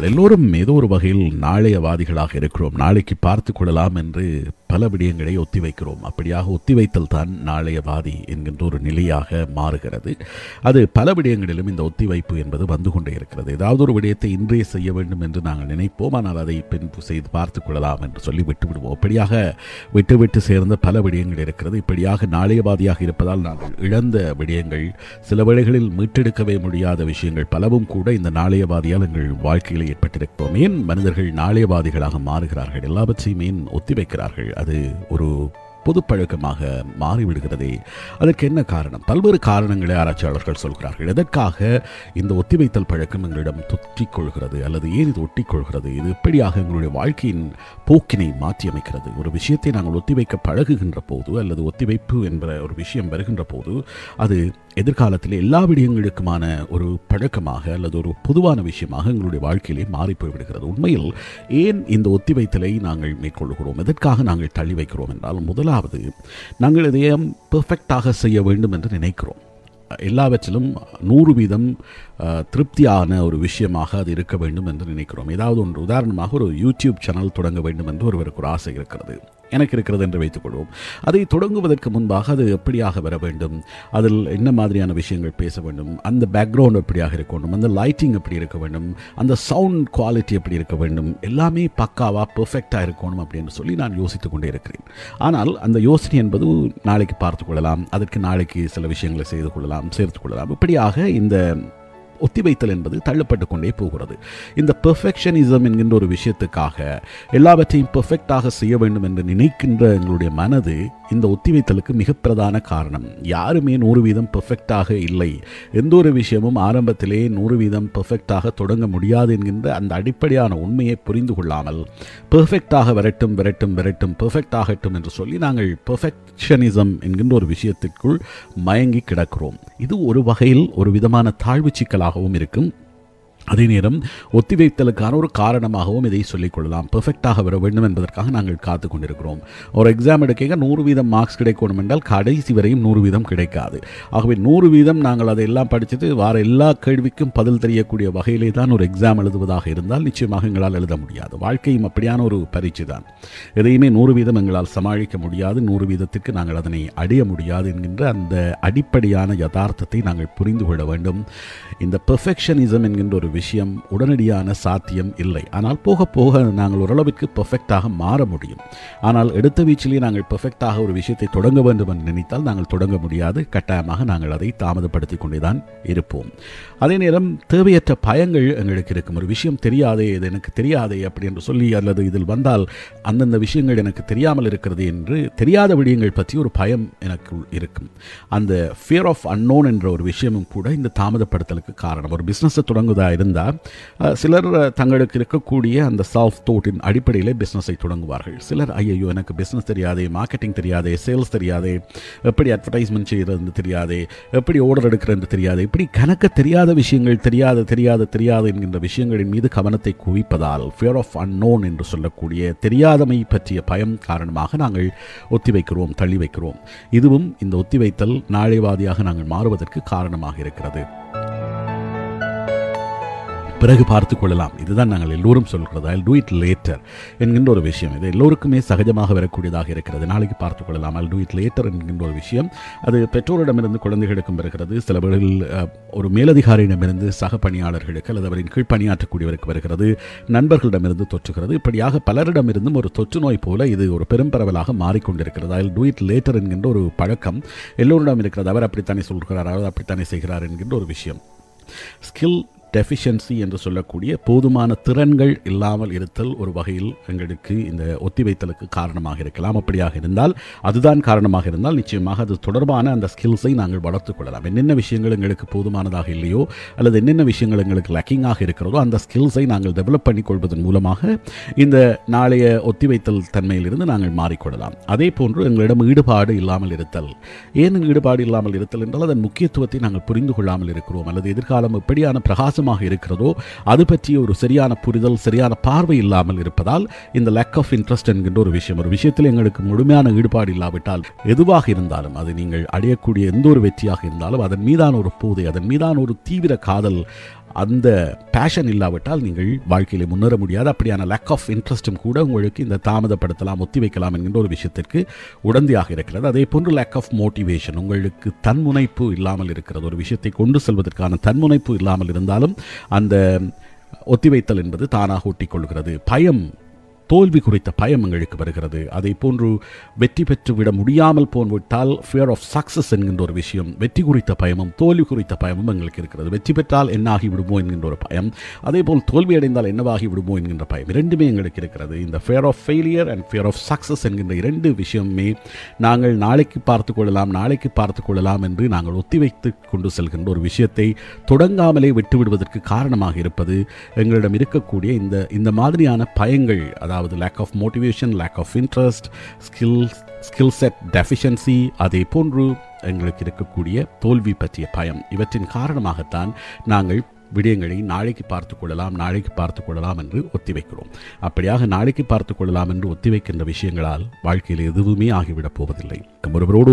நாங்கள் எல்லோரும் ஏதோ ஒரு வகையில் நாளையவாதிகளாக இருக்கிறோம். நாளைக்கு பார்த்து கொள்ளலாம் என்று பல விடயங்களை ஒத்திவைக்கிறோம். அப்படியாக ஒத்திவைத்தல் தான் நாளையவாதி என்கின்ற ஒரு நிலையாக மாறுகிறது. அது பல விடயங்களிலும் இந்த ஒத்திவைப்பு என்பது வந்து கொண்டே இருக்கிறது. ஏதாவது ஒரு விடயத்தை இன்றே செய்ய வேண்டும் என்று நாங்கள் நினைப்போம். ஆனால் அதை பின்பு செய்து பார்த்து கொள்ளலாம் என்று சொல்லி விட்டுவிடுவோம் அப்படியாக விட்டு விட்டு சேர்ந்த பல விடயங்கள் இருக்கிறது. இப்படியாக நாளையவாதியாக இருப்பதால் நாங்கள் இழந்த விடயங்கள் சில வேளைகளில் மீட்டெடுக்கவே முடியாத விஷயங்கள் பலவும் கூட இந்த நாளையவாதியால் எங்கள் வாழ்க்கையில் ஏற்பட்டிருக்கிறோம். ஏன் மனிதர்கள் நாளையவாதிகளாக மாறுகிறார்கள்? எல்லாவற்றையும் ஏன் ஒத்திவைக்கிறார்கள்? அது ஒரு பொது பழக்கமாக மாறிவிடுகிறதே. அதற்கு என்ன காரணம்? பல்வேறு காரணங்களை ஆராய்ச்சியாளர்கள் சொல்கிறார்கள். எதற்காக இந்த ஒத்திவைத்தல் பழக்கம் எங்களிடம் தொற்றிக்கொள்கிறது அல்லது ஏன் இது ஒட்டிக்கொள்கிறது இது எப்படியாக எங்களுடைய வாழ்க்கையின் போக்கினை மாற்றியமைக்கிறது? ஒரு விஷயத்தை நாங்கள் ஒத்திவைக்க பழகுகின்ற போது அல்லது ஒத்திவைப்பு என்ற ஒரு விஷயம் வருகின்ற போது அது எதிர்காலத்தில் எல்லா விடயங்களுக்குமான ஒரு பழக்கமாக அல்லது ஒரு பொதுவான விஷயமாக எங்களுடைய வாழ்க்கையிலே மாறி போய்விடுகிறது உண்மையில் ஏன் இந்த ஒத்திவைத்தலை நாங்கள் மேற்கொள்கிறோம் எதற்காக நாங்கள் தள்ளி வைக்கிறோம் என்றால் முதலாவது நாங்கள் இதையும் பெர்ஃபெக்டாக செய்ய வேண்டும் என்று நினைக்கிறோம். எல்லாவற்றிலும் நூறு வீதம் திருப்தியான ஒரு விஷயமாக அது இருக்க வேண்டும் என்று நினைக்கிறோம். ஏதாவது ஒன்று உதாரணமாக ஒரு யூடியூப் சேனல் தொடங்க வேண்டும் என்று ஒருவருக்கு ஒரு ஆசை இருக்கிறது. எனக்கு இருக்கிறது என்று வைத்துக்கொள்வோம் அதை தொடங்குவதற்கு முன்பாக அது எப்படியாக வர வேண்டும்? அதில் என்ன மாதிரியான விஷயங்கள் பேச வேண்டும்? அந்த பேக்ரவுண்ட் எப்படியாக இருக்க வேண்டும்? அந்த லைட்டிங் எப்படி இருக்க வேண்டும்? அந்த சவுண்ட் குவாலிட்டி எப்படி இருக்க வேண்டும்? எல்லாமே பக்காவாக பர்ஃபெக்டாக இருக்கணும் அப்படின்னு சொல்லி நான் யோசித்து கொண்டே இருக்கிறேன். ஆனால் அந்த யோசனை என்பது நாளைக்கு பார்த்து கொள்ளலாம். அதற்கு நாளைக்கு சில விஷயங்களை செய்து கொள்ளலாம் சேர்த்து கொள்ளலாம். இப்படியாக இந்த ஒத்திவைத்தல் என்பது தள்ளப்பட்டு கொண்டே போகிறது. இந்த பெர்ஃபெக்ஷனிசம் என்கின்ற ஒரு விஷயத்துக்காக எல்லாவற்றையும் பெர்ஃபெக்டாக செய்ய வேண்டும் என்று நினைக்கின்ற எங்களுடைய மனது இந்த ஒத்திவைத்தலுக்கு மிக பிரதான காரணம். யாருமே நூறு வீதம் பெர்ஃபெக்டாக இல்லை. எந்த ஒரு விஷயமும் ஆரம்பத்திலே நூறு வீதம் பெர்ஃபெக்டாக தொடங்க முடியாது என்கின்ற அந்த அடிப்படையான உண்மையை புரிந்து கொள்ளாமல் பெர்ஃபெக்டாக வரட்டும் வரட்டும் வரட்டும் பெர்ஃபெக்ட் ஆகட்டும் என்று சொல்லி நாங்கள் பெர்ஃபெக்ஷனிசம் என்கின்ற ஒரு விஷயத்திற்குள் மயங்கி கிடக்கிறோம். இது ஒரு வகையில் ஒரு விதமான தாழ்வு சிக்கலாக ஆகவும் இருக்கும். அதே நேரம் ஒத்திவைத்தலுக்கான ஒரு காரணமாகவும் இதை சொல்லிக்கொள்ளலாம் பெர்ஃபெக்டாக வர வேண்டும் என்பதற்காக நாங்கள் காத்து கொண்டிருக்கிறோம். ஒரு எக்ஸாம் எடுக்க நூறு வீதம் மார்க்ஸ் கிடைக்கணும் என்றால் கடைசி வரையும் நூறு வீதம் கிடைக்காது. ஆகவே நூறு வீதம் நாங்கள் அதையெல்லாம் படிச்சுட்டு வார எல்லா கேள்விக்கும் பதில் தெரியக்கூடிய வகையிலே தான் ஒரு எக்ஸாம் எழுதுவதாக இருந்தால் நிச்சயமாக எங்களால் எழுத முடியாது. வாழ்க்கையும் அப்படியான ஒரு பரீட்சை தான். எதையுமே நூறு வீதம் எங்களால் சமாளிக்க முடியாது. நூறு வீதத்திற்கு நாங்கள் அதனை அடைய முடியாது என்கின்ற அந்த அடிப்படையான யதார்த்தத்தை நாங்கள் புரிந்து கொள்ள வேண்டும். இந்த பெர்ஃபெக்ஷனிசம் என்கின்ற ஒரு விஷயம் உடனடியான சாத்தியம் இல்லை. ஆனால் போக போக நாங்கள் ஓரளவிற்கு பெர்ஃபெக்டாக மாற முடியும். ஆனால் எடுத்த வீச்சிலேயே நாங்கள் பெர்ஃபெக்டாக ஒரு விஷயத்தை தொடங்க வேண்டும் என்று நினைத்தால் நாங்கள் தொடங்க முடியாது. கட்டாயமாக நாங்கள் அதை தாமதப்படுத்தி கொண்டே தான் இருப்போம். அதே நேரம் தேவையற்ற பயங்கள் எங்களுக்கு இருக்கும். ஒரு விஷயம் தெரியாதே இது எனக்கு தெரியாதே அப்படி என்று சொல்லி அல்லது இதில் வந்தால் அந்தந்த விஷயங்கள் எனக்கு தெரியாமல் இருக்கிறது என்று தெரியாத விடயங்கள் பற்றி ஒரு பயம் எனக்கு இருக்கும். அந்த ஃபியர் ஆஃப் அன்னோன் என்ற ஒரு விஷயமும் கூட இந்த தாமதப்படுத்தலுக்கு காரணம். ஒரு பிஸ்னஸை தொடங்குவதாக இருந்தால் சிலர் தங்களுக்கு இருக்கக்கூடிய அந்த சாஃப்ட் தோட்டின் அடிப்படையிலே பிஸ்னஸை தொடங்குவார்கள். சிலர் ஐயோ எனக்கு பிஸ்னஸ் தெரியாதே மார்க்கெட்டிங் தெரியாதே சேல்ஸ் தெரியாதே எப்படி அட்வர்டைஸ்மெண்ட் செய்கிறது தெரியாதே எப்படி ஓர்டர் எடுக்கிறது தெரியாது இப்படி கணக்க தெரியாத விஷயங்கள் தெரியாத தெரியாத தெரியாது என்கின்ற விஷயங்களின் மீது கவனத்தை குவிப்பதால் ஃபியர் ஆஃப் அன்னோன் என்று சொல்லக்கூடிய தெரியாதமை பற்றிய பயம் காரணமாக நாங்கள் ஒத்திவைக்கிறோம் தள்ளி வைக்கிறோம். இதுவும் இந்த ஒத்திவைத்தல் நாளைவாதியாக நாங்கள் மாறுவதற்கு காரணமாக இருக்கிறது. பிறகு பார்த்து கொள்ளலாம். இதுதான் நாங்கள் எல்லோரும் சொல்கிறது ஐ டூ இட் லேட்டர் என்கின்ற ஒரு விஷயம் இது. எல்லோருக்குமே சகஜமாக வரக்கூடியதாக இருக்கிறது. நாளைக்கு பார்த்து கொள்ளலாம். ஐ டூ இட் லேட்டர் என்கின்ற ஒரு விஷயம். அது பெற்றோரிடமிருந்து குழந்தைகளுக்கும் வருகிறது. சில வேளைகளில் ஒரு மேலதிகாரியிடமிருந்து சக பணியாளர்களுக்கு அல்லது அவரின் கீழ் பணியாற்றக்கூடியவருக்கு வருகிறது. நண்பர்களிடமிருந்து தொற்றுகிறது. இப்படியாக பலரிடமிருந்தும் ஒரு தொற்று நோய் போல இது ஒரு பெரும் பரவலாக மாறிக்கொண்டிருக்கிறது. ஐ டூ இட் லேட்டர் என்கின்ற ஒரு பழக்கம் எல்லோரிடம் இருக்கிறது அவர் அப்படித்தானே சொல்கிறார் அவர் அப்படித்தானே செய்கிறார் என்கின்ற ஒரு விஷயம். ஸ்கில் டெஃபிஷியன்சி என்று சொல்லக்கூடிய போதுமான திறன்கள் இல்லாமல் இருத்தல் ஒரு வகையில் எங்களுக்கு இந்த ஒத்திவைத்தலுக்கு காரணமாக இருக்கலாம். அப்படியாக இருந்தால் அதுதான் காரணமாக இருந்தால் நிச்சயமாக அது தொடர்பான அந்த ஸ்கில்ஸை நாங்கள் வளர்த்துக் கொள்ளலாம். என்னென்ன விஷயங்கள் எங்களுக்கு போதுமானதாக இல்லையோ அல்லது என்னென்ன விஷயங்கள் எங்களுக்கு லக்கிங்காக இருக்கிறதோ அந்த ஸ்கில்ஸை நாங்கள் டெவலப் பண்ணி கொள்வதன் மூலமாக இந்த நாளைய ஒத்திவைத்தல் தன்மையிலிருந்து நாங்கள் மாறிக்கொள்ளலாம். அதே போன்று எங்களிடம் ஈடுபாடு இல்லாமல் இருத்தல். ஏன் ஈடுபாடு இல்லாமல் இருத்தல் என்றால் அதன் முக்கியத்துவத்தை நாங்கள் புரிந்து கொள்ளாமல் இருக்கிறோம். அல்லது எதிர்காலம் எப்படியான பிரகாசமாக இருக்கிறதோ அது பற்றிய ஒரு சரியான புரிதல் சரியான பார்வை இல்லாமல் இருப்பதால் இந்த லேக் ஆஃப் இன்ட்ரெஸ்ட் என்கின்ற ஒரு விஷயம் ஒரு விஷயத்தில் எங்களுக்கு முழுமையான ஈடுபாடு இல்லாவிட்டால் எதுவாக இருந்தாலும் அது நீங்கள் அடையக்கூடிய எந்த ஒரு வெற்றியாக இருந்தாலும் அதன் மீதான ஒரு போதை அதன் மீதான ஒரு தீவிர காதல் அந்த பேஷன் இல்லாவிட்டால் நீங்கள் வாழ்க்கையில முன்னேற முடியாது. அப்படியான லேக் ஆஃப் இன்ட்ரெஸ்ட்டும் கூட உங்களுக்கு இந்த தாமதப்படுத்தலாம் ஒத்தி வைக்கலாம் என்கின்ற ஒரு விஷயத்திற்கு உடந்தையாக இருக்கிறது. அதே போன்று லேக் ஆஃப் மோட்டிவேஷன் உங்களுக்கு தன்முனைப்பு இல்லாமல் இருக்கிறது. ஒரு விஷயத்தை கொண்டு செல்வதற்கான தன்முனைப்பு இல்லாமல் இருந்தாலும் அந்த ஒத்திவைத்தல் என்பது தானாக ஒட்டிக்கொள்கிறது. பயம் தோல்வி குறித்த பயம் எங்களுக்கு வருகிறது. அதை போன்று வெற்றி பெற்று விட முடியாமல் போன்விட்டால் ஃபியர் ஆஃப் சக்சஸ் என்கின்ற ஒரு விஷயம் வெற்றி குறித்த பயமும் தோல்வி குறித்த பயமும் எங்களுக்கு இருக்கிறது. வெற்றி பெற்றால் என்னாகி விடுமோ என்கின்ற ஒரு பயம் அதே போல் தோல்வி அடைந்தால் என்னவாகி விடுமோ என்கின்ற பயம் இரண்டுமே எங்களுக்கு இருக்கிறது. இந்த fear of failure and fear of success என்கின்ற இரண்டு விஷயமே நாங்கள் நாளைக்கு பார்த்து கொள்ளலாம் நாளைக்கு பார்த்து கொள்ளலாம் என்று நாங்கள் ஒத்திவைத்து கொண்டு செல்கின்ற ஒரு விஷயத்தை தொடங்காமலே விட்டுவிடுவதற்கு காரணமாக இருப்பது எங்களிடம் இருக்கக்கூடிய இந்த இந்த மாதிரியான பயங்கள் அதாவது lack of motivation lack of interest skill skill set deficiency அதே போன்று எங்களுக்கு இருக்கக்கூடிய தோல்வி பற்றிய பயம். இவற்றின் காரணமாகத்தான் நாங்கள் விடயங்களை நாளைக்கு பார்த்து கொள்ளலாம் நாளைக்கு பார்த்து கொள்ளலாம் என்று ஒத்திவைக்கிறோம். அப்படியாக நாளைக்கு பார்த்து கொள்ளலாம் என்று ஒத்திவைக்கின்ற விஷயங்களால் வாழ்க்கையில் எதுவுமே ஆகிவிடப் போவதில்லை. ஒருவரோடு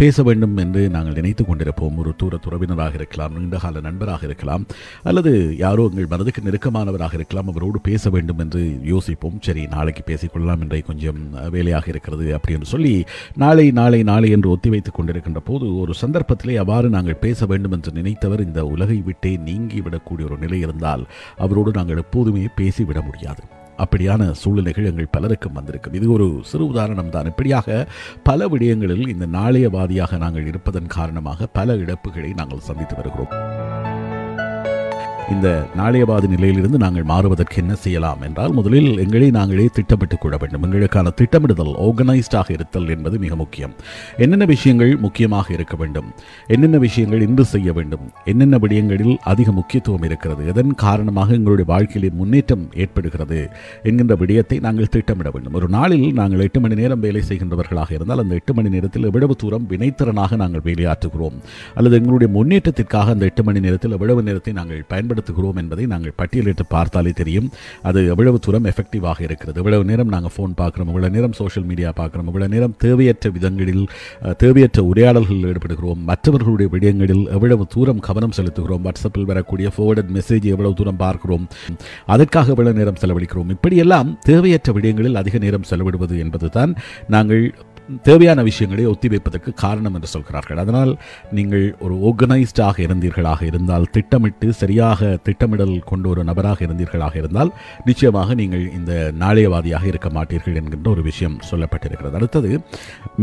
பேச வேண்டும் என்று நாங்கள் நினைத்து கொண்டிருப்போம். ஒரு தூர துறவினராக இருக்கலாம் நீண்டகால நண்பராக இருக்கலாம் அல்லது யாரோ எங்கள் மனதுக்கு நெருக்கமானவராக இருக்கலாம் அவரோடு பேச வேண்டும் என்று யோசிப்போம். சரி நாளைக்கு பேசிக்கொள்ளலாம் என்றே கொஞ்சம் வேலையாக இருக்கிறது அப்படி என்று சொல்லி நாளை நாளை நாளை என்று ஒத்திவைத்துக் கொண்டிருக்கின்ற போது ஒரு சந்தர்ப்பத்திலே அவ்வாறு நாங்கள் பேச வேண்டும் என்று நினைத்தவர் இந்த உலகை விட்டே நீங்கிவிட போய்விடக்கூடிய ஒரு நிலை இருந்தால் அவரோடு நாங்கள் எப்போதுமே பேசிவிட முடியாது. அப்படியான சூழ்நிலைகள் எங்கள் பலருக்கும் வந்திருக்கும். இது ஒரு சிறு உதாரணம் தான். இப்படியாக பல விடயங்களில் இந்த நாளையவாதியாக நாங்கள் இருப்பதன் காரணமாக பல இழப்புகளை நாங்கள் சந்தித்து வருகிறோம். இந்த நாளையவாதி நிலையிலிருந்து நாங்கள் மாறுவதற்கு என்ன செய்யலாம் என்றால் முதலில் எங்களை நாங்களே திட்டமிட்டுக் கொள்ள வேண்டும். எங்களுக்கான திட்டமிடுதல் ஆர்கனைஸ்டாக இருத்தல் என்பது மிக முக்கியம். என்னென்ன விஷயங்கள் முக்கியமாக இருக்க வேண்டும்? என்னென்ன விஷயங்கள் இன்று செய்ய வேண்டும்? என்னென்ன விடயங்களில் அதிக முக்கியத்துவம் இருக்கிறது? எதன் காரணமாக எங்களுடைய வாழ்க்கையிலே முன்னேற்றம் ஏற்படுகிறது என்கின்ற விடயத்தை நாங்கள் திட்டமிட வேண்டும். ஒரு நாளில் நாங்கள் எட்டு மணி நேரம் வேலை செய்கின்றவர்களாக இருந்தால் அந்த எட்டு மணி நேரத்தில் எவ்வளவு தூரம் வினைத்திறனாக நாங்கள் வேலையாற்றுகிறோம்? அல்லது எங்களுடைய முன்னேற்றத்திற்காக அந்த எட்டு மணி நேரத்தில் எவ்வளவு நேரத்தை நாங்கள் பயன்படுத்த பயன்படுத்துகிறோம் என்பதை நாங்கள் பட்டியலிட்டு பார்த்தாலே தெரியும். அது எவ்வளவு தூரம் எஃபெக்டிவாக இருக்கிறது? எவ்வளவு நேரம் நாங்கள் ஃபோன் பார்க்குறோம்? இவ்வளோ நேரம் சோஷியல் மீடியா பார்க்குறோம்? இவ்வளோ நேரம் தேவையற்ற விதங்களில் தேவையற்ற உரையாடல்களில் ஈடுபடுகிறோம்? மற்றவர்களுடைய விடயங்களில் எவ்வளவு தூரம் கவனம் செலுத்துகிறோம்? வாட்ஸ்அப்பில் வரக்கூடிய ஃபோர்வர்ட் மெசேஜ் எவ்வளவு தூரம் பார்க்கிறோம்? அதற்காக எவ்வளவு நேரம் செலவழிக்கிறோம்? இப்படியெல்லாம் தேவையற்ற விடயங்களில் அதிக நேரம் செலவிடுவது என்பதுதான் நாங்கள் தேவையான விஷயங்களை ஒத்திவைப்பதற்கு காரணம் என்று சொல்கிறார்கள். அதனால் நீங்கள் ஒரு ஆர்கனைஸ்டாக இருந்தீர்களாக இருந்தால் திட்டமிட்டு சரியாக திட்டமிடல் கொண்ட ஒரு நபராக இருந்தீர்களாக இருந்தால் நிச்சயமாக நீங்கள் இந்த நாளையவாதியாக இருக்க மாட்டீர்கள் என்கின்ற ஒரு விஷயம் சொல்லப்பட்டிருக்கிறது. அடுத்தது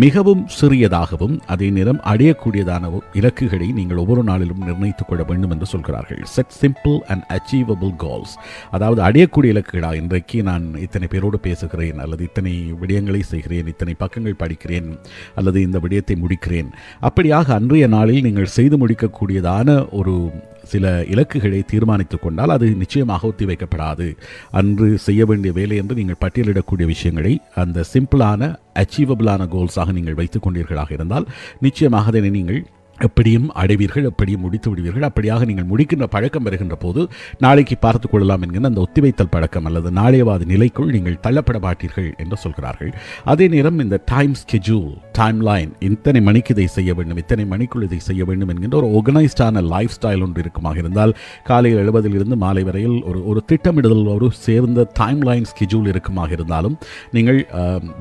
மிகவும் சிறியதாகவும் அதே நேரம் அடையக்கூடியதான இலக்குகளை நீங்கள் ஒவ்வொரு நாளிலும் நிர்ணயித்துக் கொள்ள வேண்டும் என்று சொல்கிறார்கள். Set simple and achievable goals அதாவது அடையக்கூடிய இலக்குகளா? இன்றைக்கு நான் இத்தனை பேரோடு பேசுகிறேன் அல்லது இத்தனை விடயங்களை செய்கிறேன் இத்தனை பக்கங்கள் படிக்கிறேன் அல்லது இந்த விடயத்தை முடிக்கிறேன். அப்படியாக அன்றைய நாளில் நீங்கள் செய்து முடிக்கக்கூடியதான ஒரு சில இலக்குகளை தீர்மானித்துக் கொண்டால் அது நிச்சயமாக ஒத்திவைக்கப்படாது அன்று செய்ய வேண்டிய வேலை என்று நீங்கள் பட்டியலிடக்கூடிய விஷயங்களை அந்த சிம்பிளான அச்சீவபிளான கோல்ஸாக நீங்கள் வைத்துக் கொண்டீர்களாக இருந்தால் நிச்சயமாக அதனை நீங்கள் எப்படியும் அடைவீர்கள் எப்படியும் முடித்து விடுவீர்கள். அப்படியாக நீங்கள் முடிக்கின்ற பழக்கம் வருகின்ற போது நாளைக்கு பார்த்து கொள்ளலாம் என்கிற அந்த ஒத்திவைத்தல் பழக்கம் அல்லது நாளையவாத நிலைக்குள் நீங்கள் தள்ளப்பட மாட்டீர்கள் என்று சொல்கிறார்கள். அதே நேரம் இந்த டைம் ஸ்கெட்யூல் டைம் லைன் இத்தனை மணிக்கு இதை செய்ய வேண்டும் இத்தனை மணிக்குள் இதை செய்ய வேண்டும் என்கின்ற ஒரு ஆர்கனைஸ்டான லைஃப் ஸ்டைல் ஒன்று இருக்குமாக இருந்தால் காலையில் எழுபதிலிருந்து மாலை வரையில் ஒரு ஒரு திட்டமிடுதல் ஒரு சேர்ந்த டைம் லைன் ஸ்கெட்யூல் இருக்குமாக இருந்தாலும் நீங்கள்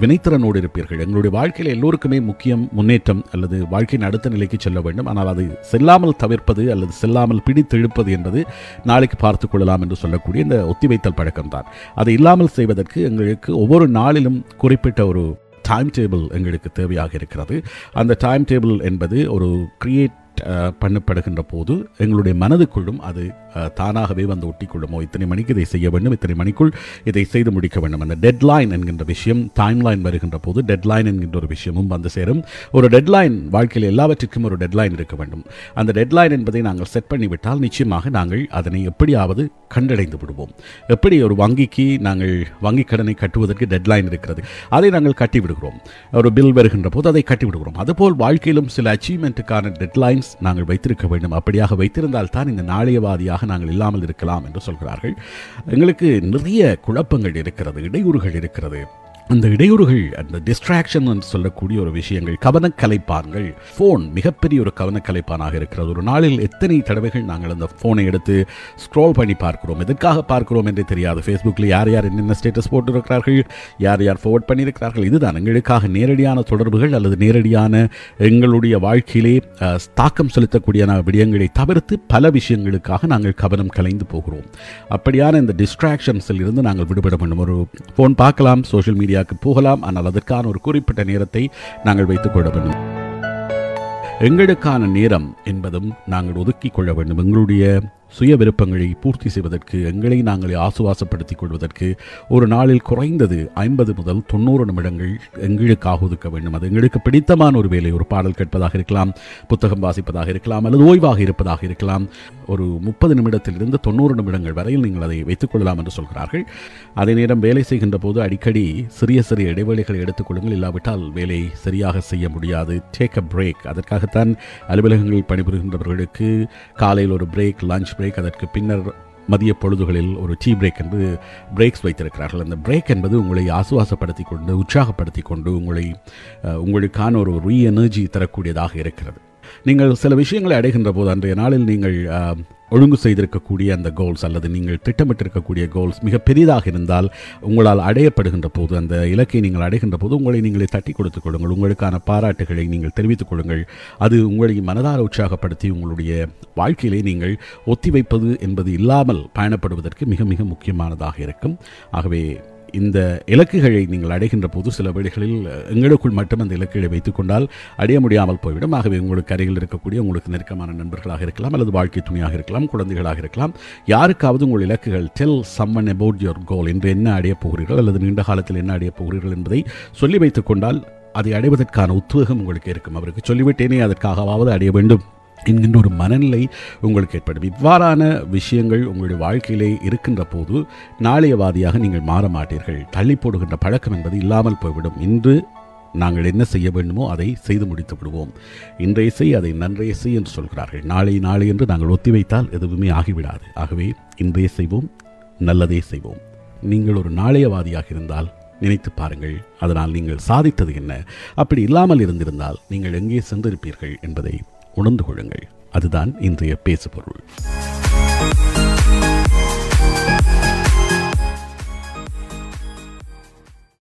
வினைத்திறனோடு இருப்பீர்கள். எங்களுடைய வாழ்க்கையில் எல்லோருக்குமே முக்கியம் முன்னேற்றம் அல்லது வாழ்க்கையின் அடுத்த நிலைக்கு செல்ல வேண்டும். ஆனால் அது செல்லாமல் தவிர்ப்பது அல்லது செல்லாமல் பிடித்து இழுப்பது என்பது நாளைக்கு பார்த்து கொள்ளலாம் என்று சொல்லக்கூடிய இந்த ஒத்திவைத்தல் பழக்கம்தான். அதை இல்லாமல் செய்வதற்கு எங்களுக்கு ஒவ்வொரு நாளிலும் குறிப்பிட்ட ஒரு டைம் டேபிள் எங்களுக்கு தேவையாக இருக்கிறது. அந்த டைம் டேபிள் என்பது ஒரு கிரியேட் பண்ணப்படுகின்ற போது எங்களுடைய மனதுக்குள்ளும் அது தானாகவே வந்து ஒட்டிக்கொள்ளுமோ? இத்தனை மணிக்கு இதை செய்ய வேண்டும் இத்தனை மணிக்குள் இதை செய்து முடிக்க வேண்டும். அந்த டெட்லைன் என்கின்ற விஷயம் டைம்லைன் வருகின்ற போது டெட்லைன் என்கின்ற ஒரு விஷயமும் வந்து சேரும். ஒரு டெட்லைன் வாழ்க்கையில் எல்லாவற்றிற்கும் ஒரு டெட்லைன் இருக்க வேண்டும். அந்த டெட்லைன் என்பதை நாங்கள் செட் பண்ணிவிட்டால் நிச்சயமாக நாங்கள் அதனை எப்படியாவது கண்டடைந்து விடுவோம் எப்படி ஒரு வங்கிக்கு நாங்கள் வங்கி கடனை கட்டுவதற்கு டெட்லைன் இருக்கிறது அதை நாங்கள் கட்டி விடுகிறோம் ஒரு பில் வருகின்ற போது அதை கட்டி விடுகிறோம் அதுபோல் வாழ்க்கையிலும் சில அச்சீவ்மெண்ட்டுக்கான டெட்லைன்ஸ் நாங்கள் வைத்திருக்க வேண்டும். அப்படியாக வைத்திருந்தால் தான் இந்த நாளையவாதியாக நாங்கள் இல்லாமல் இருக்கலாம் என்று சொல்கிறார்கள். எங்களுக்கு நிறைய குழப்பங்கள் இருக்கிறது இடையூறுகள் இருக்கிறது. அந்த இடையூறுகள் அந்த டிஸ்ட்ராக்ஷன் என்று சொல்லக்கூடிய ஒரு விஷயங்கள் கவனக்கலைப்பான்கள் ஃபோன் மிகப்பெரிய ஒரு கவனக்கலைப்பானாக இருக்கிறது. ஒரு நாளில் எத்தனை தடவைகள் நாங்கள் அந்த ஃபோனை எடுத்து ஸ்க்ரோல் பண்ணி பார்க்கிறோம்? எதற்காக பார்க்கிறோம் என்று தெரியாது. ஃபேஸ்புக்கில் யார் யார் என்னென்ன ஸ்டேட்டஸ் போட்டிருக்கிறார்கள் யார் யார் ஃபார்வர்ட் பண்ணியிருக்கிறார்கள் இதுதான். எங்களுக்காக நேரடியான தொடர்புகள் அல்லது நேரடியான எங்களுடைய வாழ்க்கையிலே தாக்கம் செலுத்தக்கூடிய விடயங்களை தவிர்த்து பல விஷயங்களுக்காக நாங்கள் கவனம் கலைந்து போகிறோம். அப்படியான இந்த டிஸ்ட்ராக்ஷன்ஸில் இருந்து நாங்கள் விடுபட வேண்டும். ஒரு ஃபோன் பார்க்கலாம் சோஷியல் மீடியா மீடியாவுக்கு போகலாம். ஆனால் அதற்கான ஒரு குறிப்பிட்ட நேரத்தை நாங்கள் வைத்துக் கொள்ள வேண்டும். எங்களுக்கான நேரம் என்பதும் நாங்கள் ஒதுக்கிக் கொள்ள வேண்டும். எங்களுடைய சுய விருப்பங்களை பூர்த்தி செய்வதற்கு எங்களை நாங்களே ஆசுவாசப்படுத்திக் கொள்வதற்கு ஒரு நாளில் குறைந்தது ஐம்பது முதல் தொண்ணூறு நிமிடங்கள் எங்களுக்காக ஒதுக்க வேண்டும். அது எங்களுக்கு பிடித்தமான ஒரு வேலை. ஒரு பாடல் கேட்பதாக இருக்கலாம் புத்தகம் வாசிப்பதாக இருக்கலாம் அல்லது ஓய்வாக இருப்பதாக இருக்கலாம். ஒரு முப்பது நிமிடத்திலிருந்து தொண்ணூறு நிமிடங்கள் வரையில் நீங்கள் அதை வைத்துக் கொள்ளலாம் என்று சொல்கிறார்கள். அதே நேரம் வேலை செய்கின்ற போது அடிக்கடி சிறிய சிறிய இடைவெளிகளை எடுத்துக்கொள்ளுங்கள் இல்லாவிட்டால் வேலை சரியாக செய்ய முடியாது. டேக் அ பிரேக் அதற்காகத்தான் அலுவலகங்களில் பணிபுரிகின்றவர்களுக்கு காலையில் ஒரு பிரேக் லஞ்ச் பிரேக் அதற்கு பின்னர் மதிய பொழுதுகளில் ஒரு டீ பிரேக் என்று பிரேக்ஸ் வைத்திருக்கிறார்கள். அந்த பிரேக் என்பது உங்களை ஆசுவாசப்படுத்தி கொண்டு உற்சாகப்படுத்தி கொண்டு உங்களை உங்களுக்கான ஒரு ரீ எனர்ஜி தரக்கூடியதாக இருக்கிறது. நீங்கள் சில விஷயங்களை அடைகின்ற போது அன்றைய நாளில் நீங்கள் ஒழுங்கு செய்திருக்கக்கூடிய அந்த கோல்ஸ் அல்லது நீங்கள் திட்டமிட்டிருக்கக்கூடிய கோல்ஸ் மிக பெரிதாக இருந்தால் உங்களால் அடையப்படுகின்ற போது அந்த இலக்கை நீங்கள் அடைகின்ற போது உங்களை நீங்களே தட்டி கொடுத்துக் கொள்ளுங்கள். உங்களுக்கான பாராட்டுகளை நீங்கள் தெரிவித்துக் கொள்ளுங்கள். அது உங்களை மனதார உற்சாகப்படுத்தி உங்களுடைய வாழ்க்கையிலே நீங்கள் ஒத்திவைப்பது என்பது இல்லாமல் பயணப்படுவதற்கு மிக மிக முக்கியமானதாக இருக்கும். ஆகவே இந்த இலக்குகளை நீங்கள் அடைகின்ற போது சில வேளைகளில் எங்களுக்குள் மட்டும் அந்த இலக்குகளை வைத்துக்கொண்டால் அடைய முடியாமல் போய்விடும். ஆகவே உங்களுக்கு அருகில் இருக்கக்கூடிய உங்களுக்கு நெருக்கமான நண்பர்களாக இருக்கலாம் அல்லது வாழ்க்கை துணையாக இருக்கலாம் குழந்தைகளாக இருக்கலாம். யாருக்காவது உங்கள் இலக்குகள் tell someone about your goal என்று என்ன அடையப் போகிறீர்கள் அல்லது நீண்ட காலத்தில் என்ன அடையப் போகிறீர்கள் என்பதை சொல்லி வைத்துக்கொண்டால் அதை அடைவதற்கான உத்வேகம் உங்களுக்கு இருக்கும். அவருக்கு சொல்லிவிட்டேனே அதற்காகவாவது அடைய வேண்டும். என்கின்ற ஒரு மனநிலை உங்களுக்கு ஏற்படும். இவ்வாறான விஷயங்கள் உங்களுடைய வாழ்க்கையிலே இருக்கின்ற போது நாளையவாதியாக நீங்கள் மாற மாட்டீர்கள். தள்ளி போடுகின்ற பழக்கம் என்பது இல்லாமல் போய்விடும். இன்று நாங்கள் என்ன செய்ய வேண்டுமோ அதை செய்து முடித்து விடுவோம். இன்றைய செய் அதை நன்றைய செய் என்று சொல்கிறார்கள். நாளை நாளை என்று நாங்கள் ஒத்திவைத்தால் எதுவுமே ஆகிவிடாது. ஆகவே இன்றைய செய்வோம் நல்லதே செய்வோம். நீங்கள் ஒரு நாளையவாதியாக இருந்தால் நினைத்து பாருங்கள் அதனால் நீங்கள் சாதித்தது என்ன? அப்படி இல்லாமல் இருந்திருந்தால் நீங்கள் எங்கே சென்றிருப்பீர்கள் என்பதை உணர்ந்து கொள்ளுங்கள். அதுதான் இன்றைய பேசுபொருள்.